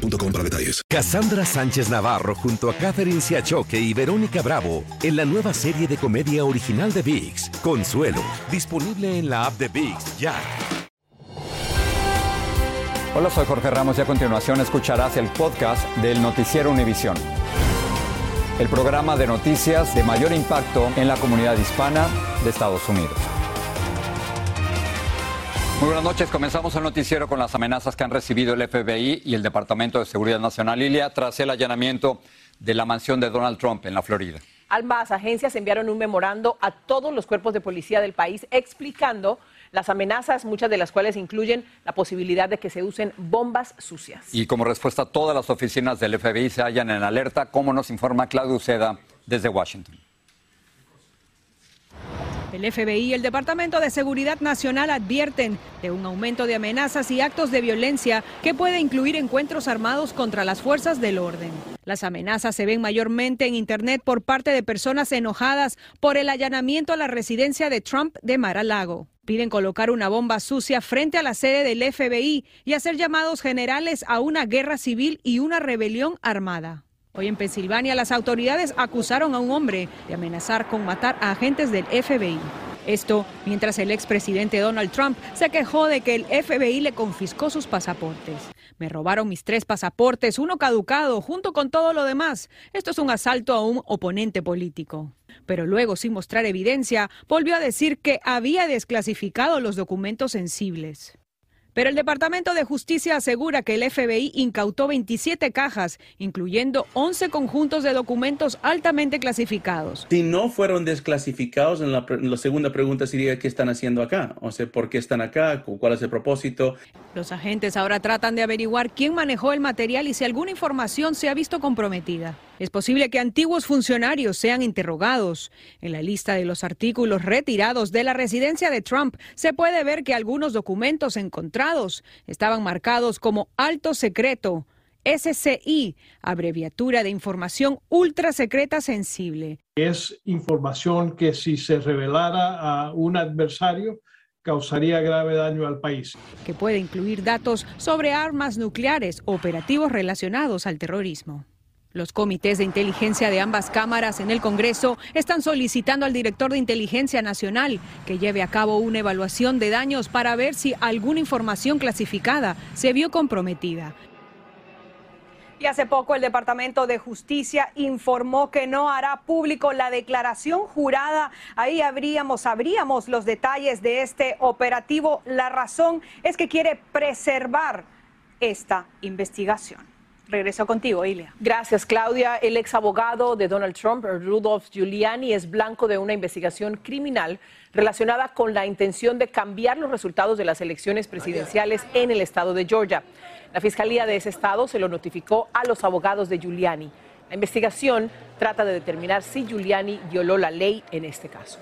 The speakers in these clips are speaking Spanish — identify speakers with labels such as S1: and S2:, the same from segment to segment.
S1: boostmobile.com para detalles.
S2: Cassandra Sánchez Navarro junto a Catherine Siachoque y Verónica Bravo en la nueva serie de comedia original de VIX, Consuelo, disponible en la app de VIX ya.
S3: Hola, soy Jorge Ramos y a continuación escucharás el podcast del Noticiero Univisión. El programa de noticias de mayor impacto en la comunidad hispana de Estados Unidos. Muy buenas noches. Comenzamos el noticiero con las amenazas que han recibido el FBI y el Departamento de Seguridad Nacional, Ilia, tras el allanamiento de la mansión de Donald Trump en la Florida.
S4: Ambas agencias enviaron un memorando a todos los cuerpos de policía del país explicando las amenazas, muchas de las cuales incluyen la posibilidad de que se usen bombas sucias.
S3: Y como respuesta, todas las oficinas del FBI se hallan en alerta, como nos informa Claudio Uceda desde Washington.
S5: El FBI y el Departamento de Seguridad Nacional advierten de un aumento de amenazas y actos de violencia que puede incluir encuentros armados contra las fuerzas del orden. Las amenazas se ven mayormente en Internet por parte de personas enojadas por el allanamiento a la residencia de Trump de Mar-a-Lago. Piden colocar una bomba sucia frente a la sede del FBI y hacer llamados generales a una guerra civil y una rebelión armada. Hoy en Pensilvania las autoridades acusaron a un hombre de amenazar con matar a agentes del FBI. Esto mientras el expresidente Donald Trump se quejó de que el FBI le confiscó sus pasaportes. Me robaron mis tres pasaportes, uno caducado, junto con todo lo demás. Esto es un asalto a un oponente político. Pero luego, sin mostrar evidencia, volvió a decir que había desclasificado los documentos sensibles. Pero el Departamento de Justicia asegura que el FBI incautó 27 cajas, incluyendo 11 conjuntos de documentos altamente clasificados.
S6: Si no fueron desclasificados, en la, segunda pregunta sería qué están haciendo acá, o sea, por qué están acá, cuál es el propósito.
S5: Los agentes ahora tratan de averiguar quién manejó el material y si alguna información se ha visto comprometida. Es posible que antiguos funcionarios sean interrogados. En la lista de los artículos retirados de la residencia de Trump se puede ver que algunos documentos encontrados estaban marcados como alto secreto. SCI, abreviatura de información ultra secreta sensible.
S7: Es información que si se revelara a un adversario causaría grave daño al país.
S5: Que puede incluir datos sobre armas nucleares, operativos relacionados al terrorismo. Los comités de inteligencia de ambas cámaras en el Congreso están solicitando al director de Inteligencia Nacional que lleve a cabo una evaluación de daños para ver si alguna información clasificada se vio comprometida. Y hace poco el Departamento de Justicia informó que no hará público la declaración jurada. Ahí habríamos, sabríamos los detalles de este operativo. La razón es que quiere preservar esta investigación. Regreso contigo, Ilia.
S4: Gracias, Claudia. El ex abogado de Donald Trump, Rudolph Giuliani, es blanco de una investigación criminal relacionada con la intención de cambiar los resultados de las elecciones presidenciales en el estado de Georgia. La fiscalía de ese estado se lo notificó a los abogados de Giuliani. La investigación trata de determinar si Giuliani violó la ley en este caso.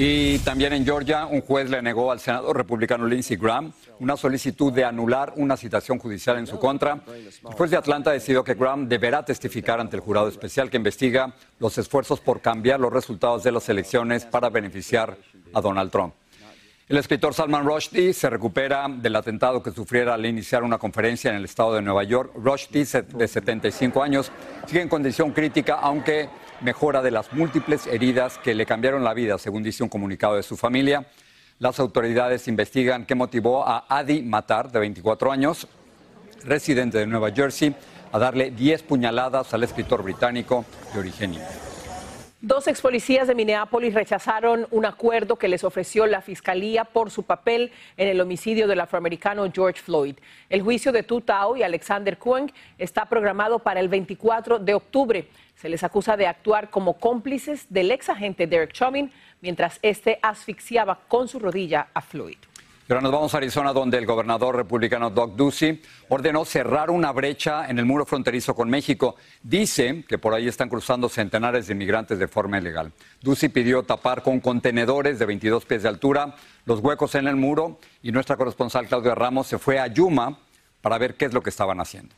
S3: Y también en Georgia, un juez le negó al senador republicano Lindsey Graham una solicitud de anular una citación judicial en su contra. El juez de Atlanta decidió que Graham deberá testificar ante el jurado especial que investiga los esfuerzos por cambiar los resultados de las elecciones para beneficiar a Donald Trump. El escritor Salman Rushdie se recupera del atentado que sufriera al iniciar una conferencia en el estado de Nueva York. Rushdie, de 75 años, sigue en condición crítica, aunque mejora de las múltiples heridas que le cambiaron la vida, según dice un comunicado de su familia. Las autoridades investigan qué motivó a Adi Matar, de 24 años, residente de Nueva Jersey, a darle 10 puñaladas al escritor británico de origen indio.
S4: Dos ex policías de Minneapolis rechazaron un acuerdo que les ofreció la fiscalía por su papel en el homicidio del afroamericano George Floyd. El juicio de Tu y Alexander Kueng está programado para el 24 de octubre. Se les acusa de actuar como cómplices del ex agente Derek Chauvin mientras este asfixiaba con su rodilla a Floyd.
S3: Y ahora nos vamos a Arizona, donde el gobernador republicano Doug Ducey ordenó cerrar una brecha en el muro fronterizo con México. Dice que por ahí están cruzando centenares de inmigrantes de forma ilegal. Ducey pidió tapar con contenedores de 22 pies de altura los huecos en el muro y nuestra corresponsal Claudia Ramos se fue a Yuma para ver qué es lo que estaban haciendo.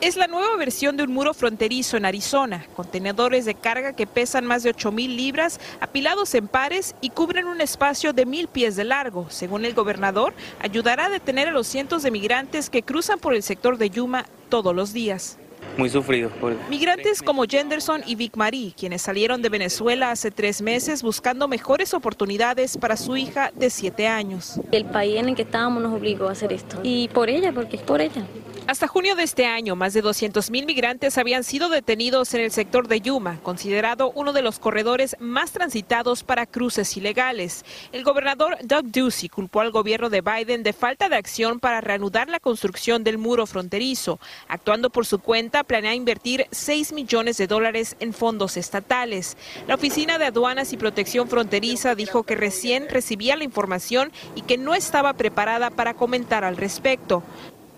S8: Es la nueva versión de un muro fronterizo en Arizona, contenedores de carga que pesan más de 8 mil libras, apilados en pares y cubren un espacio de mil pies de largo. Según el gobernador, ayudará a detener a los cientos de migrantes que cruzan por el sector de Yuma todos los días
S9: muy sufrido.
S8: Migrantes como Jenderson y Vic Marie, quienes salieron de Venezuela hace tres meses buscando mejores oportunidades para su hija de siete años.
S10: El país en el que estábamos nos obligó a hacer esto. Y por ella, porque es por ella.
S8: Hasta junio de este año, más de 200.000 migrantes habían sido detenidos en el sector de Yuma, considerado uno de los corredores más transitados para cruces ilegales. El gobernador Doug Ducey culpó al gobierno de Biden de falta de acción para reanudar la construcción del muro fronterizo. Actuando por su cuenta, planea invertir 6 millones de dólares en fondos estatales. La Oficina de Aduanas y Protección Fronteriza dijo que recién recibía la información y que no estaba preparada para comentar al respecto.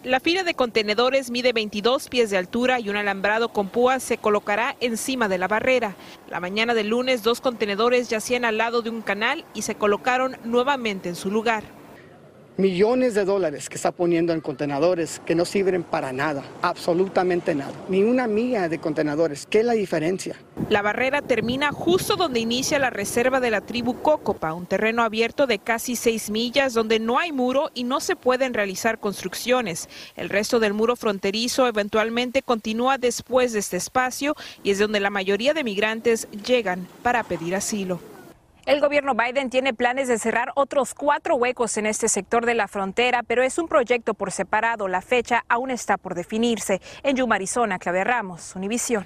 S8: La fila de contenedores mide 22 pies de altura y un alambrado con púas se colocará encima de la barrera. La mañana del lunes, dos contenedores yacían al lado de un canal y se colocaron nuevamente en su lugar
S11: millones de dólares que está poniendo en contenedores que no sirven para nada, absolutamente nada, ni una milla de contenedores. ¿Qué es la diferencia?
S8: La barrera termina justo donde inicia la reserva de la tribu Cocopa, un terreno abierto de casi seis millas donde no hay muro y no se pueden realizar construcciones. El resto del muro fronterizo eventualmente continúa después de este espacio y es donde la mayoría de migrantes llegan para pedir asilo. El gobierno Biden tiene planes de cerrar otros cuatro huecos en este sector de la frontera, pero es un proyecto por separado. La fecha aún está por definirse. En Yuma, Arizona, Clave Ramos, Univisión.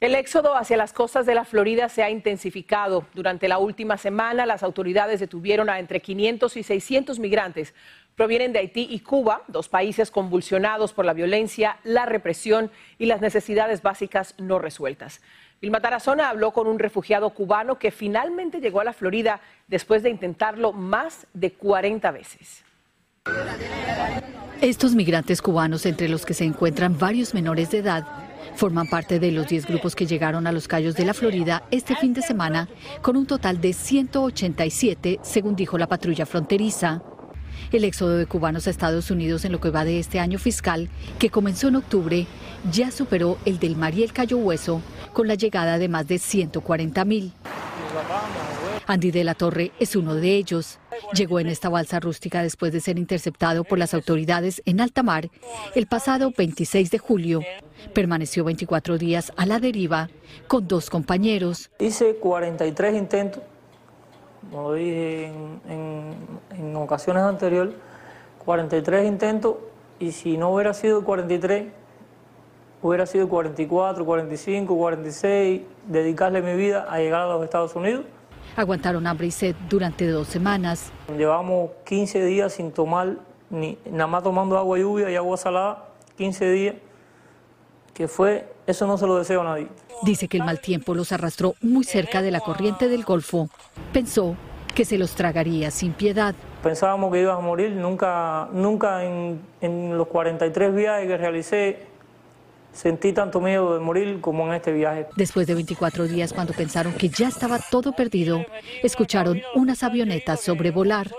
S4: El éxodo hacia las costas de la Florida se ha intensificado. Durante la última semana, las autoridades detuvieron a entre 500 y 600 migrantes. Provienen de Haití y Cuba, dos países convulsionados por la violencia, la represión y las necesidades básicas no resueltas. Vilma Tarazona habló con un refugiado cubano que finalmente llegó a la Florida después de intentarlo más de 40 veces.
S12: Estos migrantes cubanos, entre los que se encuentran varios menores de edad, forman parte de los 10 grupos que llegaron a los Cayos de la Florida este fin de semana, con un total de 187, según dijo la patrulla fronteriza. El éxodo de cubanos a Estados Unidos en lo que va de este año fiscal, que comenzó en octubre, ya superó el del Mariel Cayo Hueso, con la llegada de más de 140 mil. Andy de la Torre es uno de ellos. Llegó en esta balsa rústica después de ser interceptado por las autoridades en alta mar el pasado 26 de julio. Permaneció 24 días a la deriva con dos compañeros.
S13: Hice 43 intentos como dije en, en, ocasiones anteriores, 43 intentos y si no hubiera sido 43, hubiera sido 44, 45, 46, dedicarle mi vida a llegar a los Estados Unidos.
S12: Aguantaron hambre y sed durante dos semanas.
S13: Llevamos 15 días sin tomar, ni, nada más tomando agua lluvia y agua salada, 15 días, que fue, eso no se lo deseo a nadie.
S12: Dice que el mal tiempo los arrastró muy cerca de la corriente del Golfo. Pensó que se los tragaría sin piedad.
S13: Pensábamos que ibas a morir, nunca, nunca en, en los 43 viajes que realicé sentí tanto miedo de morir como en este viaje.
S12: Después de 24 días, cuando pensaron que ya estaba todo perdido, escucharon unas avionetas sobrevolar.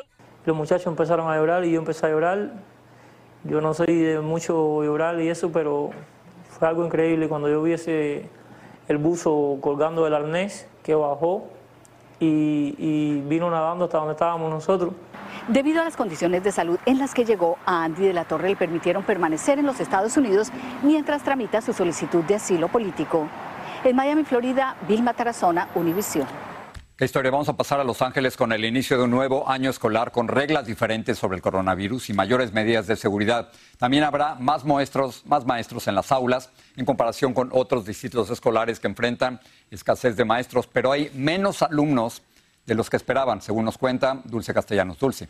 S13: Los muchachos empezaron a llorar y yo empecé a llorar. Yo no soy de mucho llorar y eso, pero fue algo increíble cuando yo vi ese, el buzo colgando del arnés que bajó y, vino nadando hasta donde estábamos nosotros.
S12: Debido a las condiciones de salud en las que llegó, a Andy de la Torre le permitieron permanecer en los Estados Unidos mientras tramita su solicitud de asilo político. En Miami, Florida, Vilma Tarazona, Univisión.
S3: ¿Qué historia? Vamos a pasar a Los Ángeles con el inicio de un nuevo año escolar con reglas diferentes sobre el coronavirus y mayores medidas de seguridad. También habrá más maestros, más maestros en las aulas en comparación con otros distritos escolares que enfrentan escasez de maestros, pero hay menos alumnos de los que esperaban, según nos cuenta Dulce Castellanos. Dulce.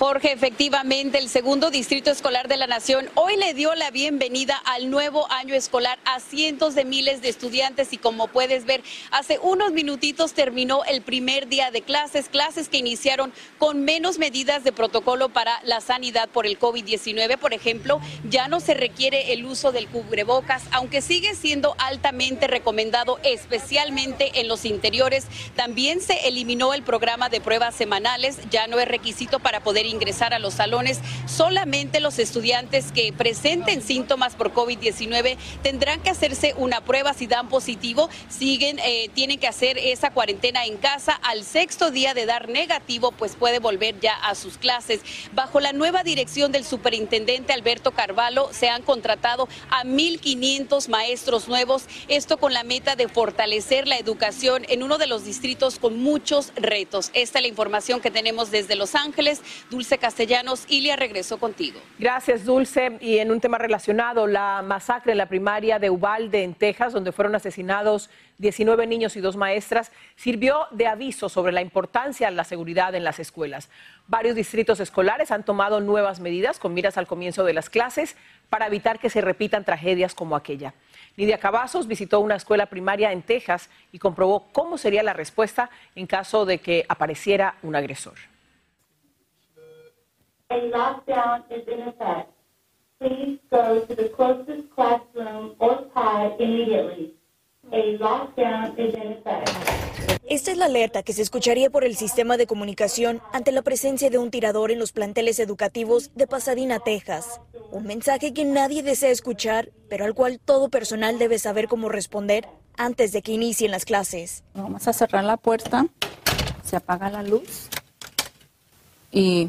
S9: Jorge, efectivamente, el segundo distrito escolar de la Nación hoy le dio la bienvenida al nuevo año escolar a cientos de miles de estudiantes y como puedes ver, hace unos minutitos terminó el primer día de clases, clases que iniciaron con menos medidas de protocolo para la sanidad por el COVID-19. Por ejemplo, ya no se requiere el uso del cubrebocas, aunque sigue siendo altamente recomendado, especialmente en los interiores. También se eliminó el programa de pruebas semanales, ya no es requisito para poder ingresar a los salones. Solamente los estudiantes que presenten síntomas por COVID-19 tendrán que hacerse una prueba si dan positivo. Siguen, eh, tienen que hacer esa cuarentena en casa. Al sexto día de dar negativo, pues puede volver ya a sus clases. Bajo la nueva dirección del superintendente Alberto Carvalho, se han contratado a 1.500 maestros nuevos. Esto con la meta de fortalecer la educación en uno de los distritos con muchos retos. Esta es la información que tenemos desde Los Ángeles. Dulce Castellanos. Ilia regresó contigo.
S4: Gracias, Dulce. Y en un tema relacionado, la masacre en la primaria de Ubalde, en Texas, donde fueron asesinados 19 niños y dos maestras, sirvió de aviso sobre la importancia de la seguridad en las escuelas. Varios distritos escolares han tomado nuevas medidas con miras al comienzo de las clases para evitar que se repitan tragedias como aquella. Lidia Cavazos visitó una escuela primaria en Texas y comprobó cómo sería la respuesta en caso de que apareciera un agresor.
S14: A lockdown is in effect, please go to the closest classroom or pod immediately. A lockdown is in effect.
S15: Esta es la alerta que se escucharía por el sistema de comunicación ante la presencia de un tirador en los planteles educativos de Pasadena, Texas. Un mensaje que nadie desea escuchar, pero al cual todo personal debe saber cómo responder antes de que inicien las clases.
S16: Vamos a cerrar la puerta, se apaga la luz y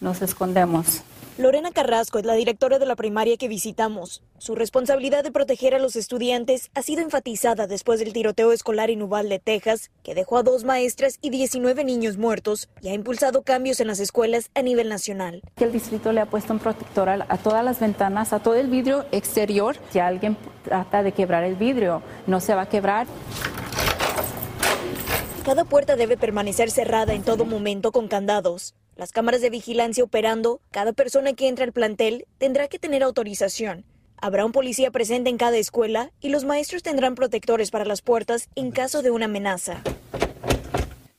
S16: nos escondemos.
S15: Lorena Carrasco es la directora de la primaria que visitamos. Su responsabilidad de proteger a los estudiantes ha sido enfatizada después del tiroteo escolar en Uvalde, Texas, que dejó a dos maestras y 19 niños muertos y ha impulsado cambios en las escuelas a nivel nacional.
S16: El distrito le ha puesto un protector a, todas las ventanas, a todo el vidrio exterior. Si alguien trata de quebrar el vidrio, no se va a quebrar.
S15: Cada puerta debe permanecer cerrada en todo momento con candados. Las cámaras de vigilancia operando, cada persona que entra al plantel tendrá que tener autorización. Habrá un policía presente en cada escuela y los maestros tendrán protectores para las puertas en caso de una amenaza.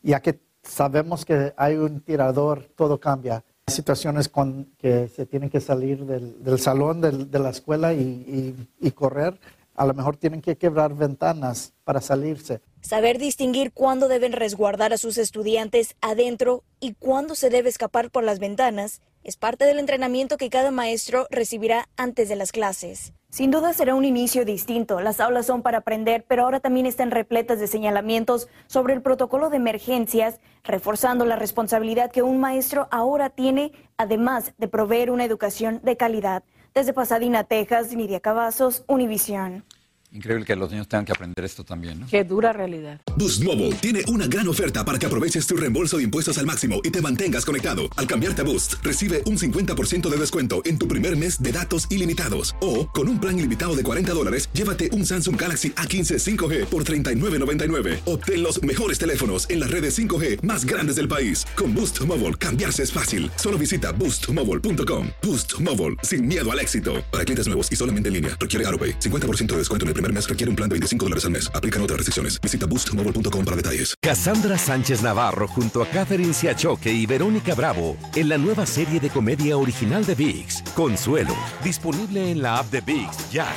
S17: Ya que sabemos que hay un tirador, todo cambia. Hay situaciones con que se tienen que salir del, del salón del, de la escuela y, y, y correr. A lo mejor tienen que quebrar ventanas para salirse.
S15: Saber distinguir cuándo deben resguardar a sus estudiantes adentro y cuándo se debe escapar por las ventanas es parte del entrenamiento que cada maestro recibirá antes de las clases. Sin duda será un inicio distinto. Las aulas son para aprender, pero ahora también están repletas de señalamientos sobre el protocolo de emergencias, reforzando la responsabilidad que un maestro ahora tiene, además de proveer una educación de calidad. Desde Pasadena, Texas, Nidia Cavazos, Univisión.
S3: Increíble que los niños tengan que aprender esto también, ¿no?
S4: Qué dura realidad.
S1: Boost Mobile tiene una gran oferta para que aproveches tu reembolso de impuestos al máximo y te mantengas conectado. Al cambiarte a Boost, recibe un 50% de descuento en tu primer mes de datos ilimitados. O, con un plan ilimitado de 40 dólares, llévate un Samsung Galaxy A15 5G por $39.99. Obtén los mejores teléfonos en las redes 5G más grandes del país. Con Boost Mobile, cambiarse es fácil. Solo visita boostmobile.com. Boost Mobile, sin miedo al éxito. Para clientes nuevos y solamente en línea, requiere AroPay. 50% de descuento en el primer mes requiere un plan de 25 dólares al mes. Aplican otras restricciones. Visita boostmobile.com para detalles.
S2: Cassandra Sánchez Navarro junto a Catherine Siachoque y Verónica Bravo en la nueva serie de comedia original de VIX, Consuelo, disponible en la app de VIX ya.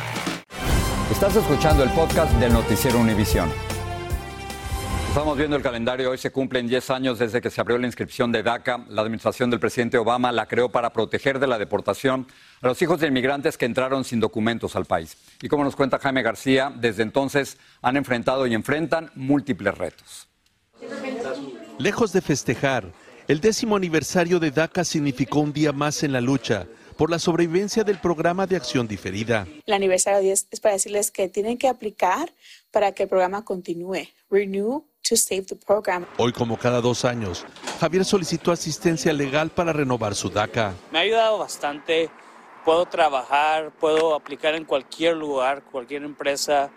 S3: Estás escuchando el podcast del Noticiero Univisión. Estamos viendo el calendario. Hoy se cumplen 10 años desde que se abrió la inscripción de DACA. La administración del presidente Obama la creó para proteger de la deportación a los hijos de inmigrantes que entraron sin documentos al país. Y como nos cuenta Jaime García, desde entonces han enfrentado y enfrentan múltiples retos.
S18: Lejos de festejar, el décimo aniversario de DACA significó un día más en la lucha por la sobrevivencia del programa de acción diferida.
S19: El aniversario 10 es para decirles que tienen que aplicar para que el programa continúe. Renew to save the program.
S18: Hoy, como cada dos años, Javier solicitó asistencia legal para renovar su DACA.
S20: Me ha ayudado bastante. Puedo trabajar, puedo aplicar en cualquier lugar, cualquier empresa.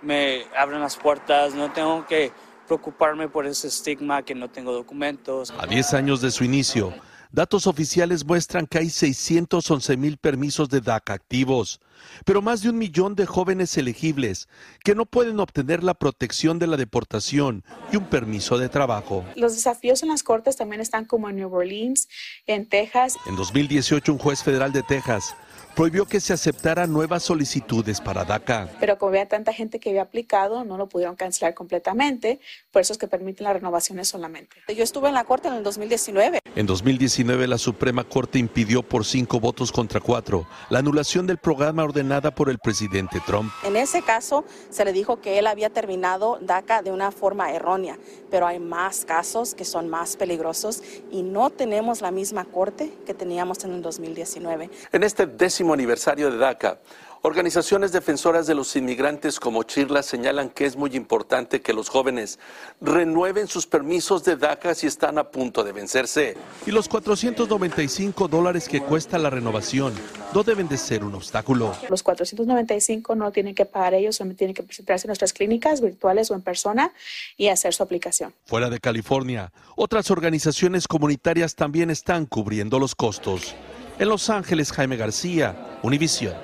S20: Me abren las puertas, no tengo que preocuparme por ese estigma que no tengo documentos.
S18: A 10 años de su inicio, Datos oficiales muestran que hay 611 mil permisos de DACA activos, pero más de un millón de jóvenes elegibles que no pueden obtener la protección de la deportación y un permiso de trabajo.
S19: Los desafíos en las cortes también están como en New Orleans, en Texas.
S18: En 2018, un juez federal de Texas prohibió que se aceptaran nuevas solicitudes para DACA.
S19: Pero como había tanta gente que había aplicado, no lo pudieron cancelar completamente, por eso es que permiten las renovaciones solamente. Yo estuve en la Corte en el 2019.
S18: En 2019, la Suprema Corte impidió por cinco votos contra cuatro la anulación del programa ordenada por el presidente Trump.
S21: En ese caso, se le dijo que él había terminado DACA de una forma errónea, pero hay más casos que son más peligrosos y no tenemos la misma Corte que teníamos en el 2019.
S18: En este décimo aniversario de DACA, organizaciones defensoras de los inmigrantes como Chirla señalan que es muy importante que los jóvenes renueven sus permisos de DACA si están a punto de vencerse. Y los 495 dólares que cuesta la renovación no deben de ser un obstáculo.
S19: Los 495 no tienen que pagar ellos, solamente tienen que presentarse en nuestras clínicas virtuales o en persona y hacer su aplicación.
S18: Fuera de California, otras organizaciones comunitarias también están cubriendo los costos. En Los Ángeles, Jaime García, Univisión.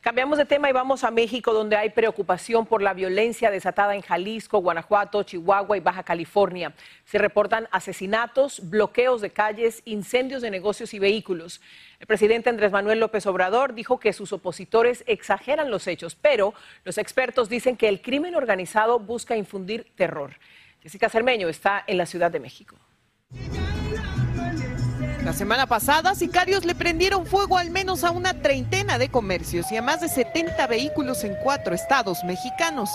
S4: Cambiamos de tema y vamos a México, donde hay preocupación por la violencia desatada en Jalisco, Guanajuato, Chihuahua y Baja California. Se reportan asesinatos, bloqueos de calles, incendios de negocios y vehículos. El presidente Andrés Manuel López Obrador dijo que sus opositores exageran los hechos, pero los expertos dicen que el crimen organizado busca infundir terror. Jessica Cermeño está en la Ciudad de México.
S22: La semana pasada, sicarios le prendieron fuego al menos a una treintena de comercios y a más de 70 vehículos en cuatro estados mexicanos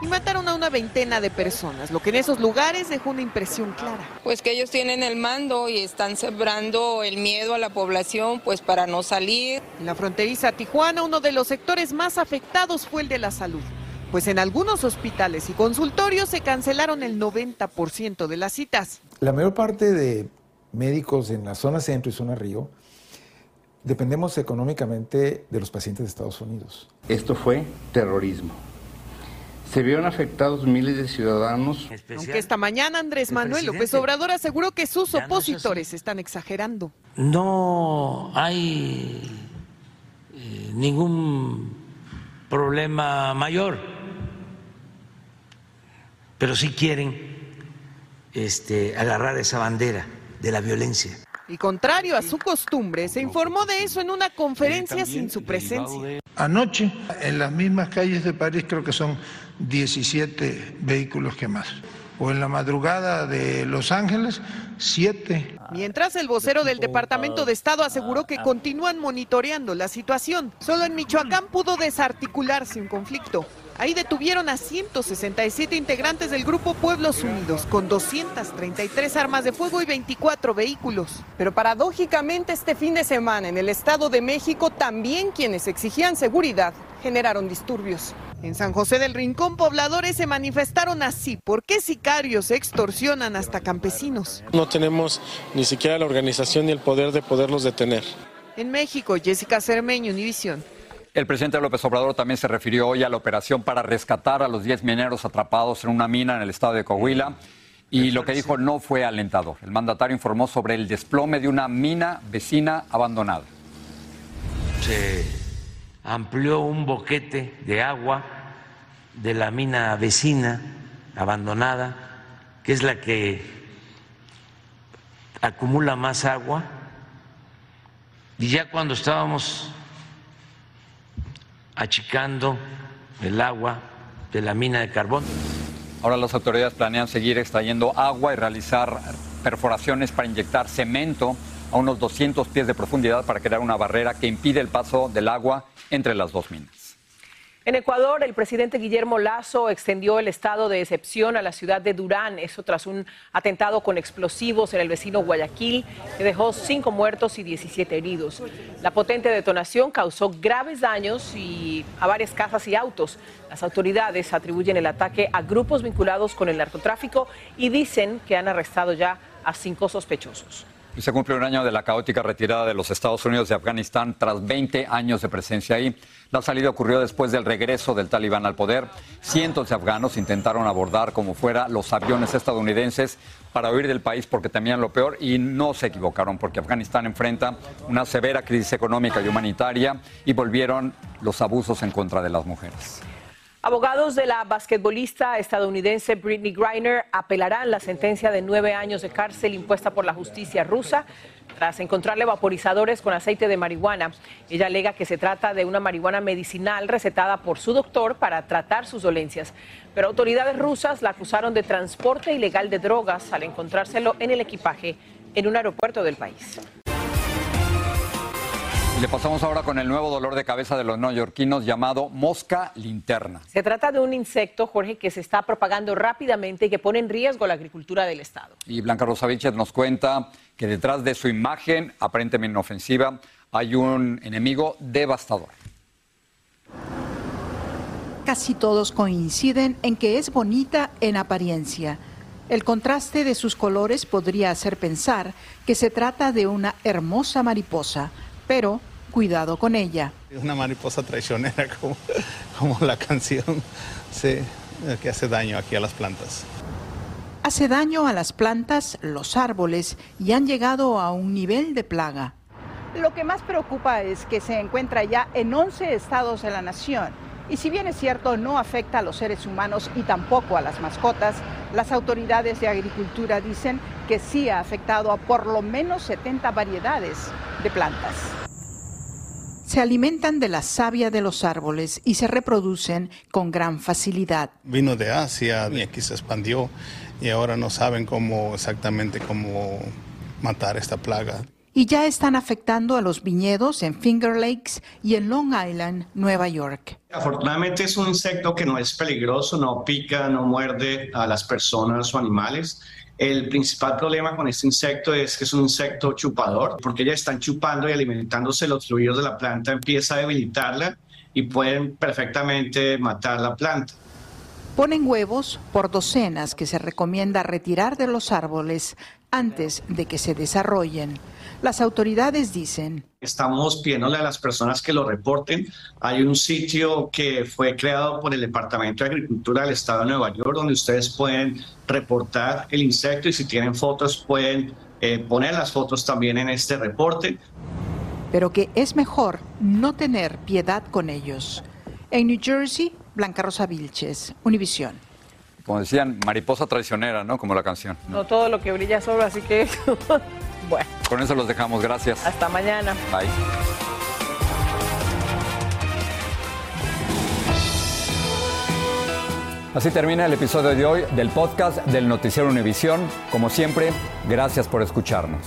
S22: y mataron a una veintena de personas, lo que en esos lugares dejó una impresión clara.
S23: Pues que ellos tienen el mando y están sembrando el miedo a la población pues para no salir.
S22: En la fronteriza Tijuana, uno de los sectores más afectados fue el de la salud, pues en algunos hospitales y consultorios se cancelaron el 90% de las citas.
S24: La mayor parte de médicos en la zona centro y zona río, dependemos económicamente de los pacientes de Estados Unidos.
S25: Esto fue terrorismo. Se vieron afectados miles de ciudadanos.
S22: Aunque esta mañana Andrés Manuel López Obrador aseguró que sus opositores están exagerando.
S26: No hay eh, ningún problema mayor, pero sí quieren este, agarrar esa bandera de la violencia.
S22: Y contrario a su costumbre, se informó de eso en una conferencia sin su presencia.
S27: Anoche, en las mismas calles de París, creo que son 17 vehículos quemados. O en la madrugada de Los Ángeles, 7.
S22: Mientras el vocero del Departamento de Estado aseguró que continúan monitoreando la situación. Solo en Michoacán pudo desarticularse un conflicto. Ahí detuvieron a 167 integrantes del grupo Pueblos Unidos, con 233 armas de fuego y 24 vehículos. Pero paradójicamente este fin de semana en el Estado de México también quienes exigían seguridad generaron disturbios. En San José del Rincón, pobladores se manifestaron así. ¿Por qué sicarios extorsionan hasta campesinos?
S28: No tenemos ni siquiera la organización ni el poder de poderlos detener.
S22: En México, Jessica Cermeño, Univisión.
S3: El presidente López Obrador también se refirió hoy a la operación para rescatar a los 10 mineros atrapados en una mina en el estado de Coahuila y lo que dijo no fue alentador. El mandatario informó sobre el desplome de una mina vecina abandonada.
S26: Se amplió un boquete de agua de la mina vecina abandonada, que es la que acumula más agua. Y ya cuando estábamos achicando el agua de la mina de carbón.
S3: Ahora las autoridades planean seguir extrayendo agua y realizar perforaciones para inyectar cemento a unos 200 pies de profundidad para crear una barrera que impide el paso del agua entre las dos minas.
S4: En Ecuador, el presidente Guillermo Lazo extendió el estado de excepción a la ciudad de Durán, eso tras un atentado con explosivos en el vecino Guayaquil, que dejó cinco muertos y 17 heridos. La potente detonación causó graves daños y a varias casas y autos. Las autoridades atribuyen el ataque a grupos vinculados con el narcotráfico y dicen que han arrestado ya a cinco sospechosos.
S3: Se cumple un año de la caótica retirada de los Estados Unidos de Afganistán tras 20 años de presencia ahí. La salida ocurrió después del regreso del talibán al poder. Cientos de afganos intentaron abordar como fuera los aviones estadounidenses para huir del país porque temían lo peor y no se equivocaron porque Afganistán enfrenta una severa crisis económica y humanitaria y volvieron los abusos en contra de las mujeres.
S4: Abogados de la basquetbolista estadounidense Britney Griner apelarán la sentencia de nueve años de cárcel impuesta por la justicia rusa tras encontrarle vaporizadores con aceite de marihuana. Ella alega que se trata de una marihuana medicinal recetada por su doctor para tratar sus dolencias. Pero autoridades rusas la acusaron de transporte ilegal de drogas al encontrárselo en el equipaje en un aeropuerto del país.
S3: Le pasamos ahora con el nuevo dolor de cabeza de los neoyorquinos llamado mosca linterna.
S4: Se trata de un insecto, Jorge, que se está propagando rápidamente y que pone en riesgo la agricultura del Estado.
S3: Y Blanca Rosaviches nos cuenta que detrás de su imagen aparentemente inofensiva hay un enemigo devastador.
S29: Casi todos coinciden en que es bonita en apariencia. El contraste de sus colores podría hacer pensar que se trata de una hermosa mariposa, pero cuidado con ella.
S30: Es una mariposa traicionera como, como la canción, sí, que hace daño aquí a las plantas.
S29: Hace daño a las plantas, los árboles y han llegado a un nivel de plaga.
S31: Lo que más preocupa es que se encuentra ya en 11 estados de la nación. Y si bien es cierto, no afecta a los seres humanos y tampoco a las mascotas, las autoridades de agricultura dicen que sí ha afectado a por lo menos 70 variedades de plantas.
S29: Se alimentan de la savia de los árboles y se reproducen con gran facilidad.
S30: Vino de Asia y aquí se expandió y ahora no saben cómo exactamente cómo matar esta plaga.
S29: Y ya están afectando a los viñedos en Finger Lakes y en Long Island, Nueva York.
S32: Afortunadamente es un insecto que no es peligroso, no pica, no muerde a las personas o animales. El principal problema con este insecto es que es un insecto chupador, porque ya están chupando y alimentándose los fluidos de la planta, empieza a debilitarla y pueden perfectamente matar la planta.
S29: Ponen huevos por docenas que se recomienda retirar de los árboles antes de que se desarrollen. Las autoridades dicen.
S32: Estamos pidiéndole a las personas que lo reporten. Hay un sitio que fue creado por el Departamento de Agricultura del Estado de Nueva York donde ustedes pueden reportar el insecto y si tienen fotos pueden eh, poner las fotos también en este reporte.
S29: Pero que es mejor no tener piedad con ellos. En New Jersey, Blanca Rosa Vilches, Univisión.
S3: Como decían, mariposa traicionera, ¿no? Como la canción.
S4: No, todo lo que brilla sobra, así que.
S3: Con eso los dejamos, gracias.
S4: Hasta mañana.
S3: Bye. Así termina el episodio de hoy del podcast del Noticiero Univisión. Como siempre, gracias por escucharnos.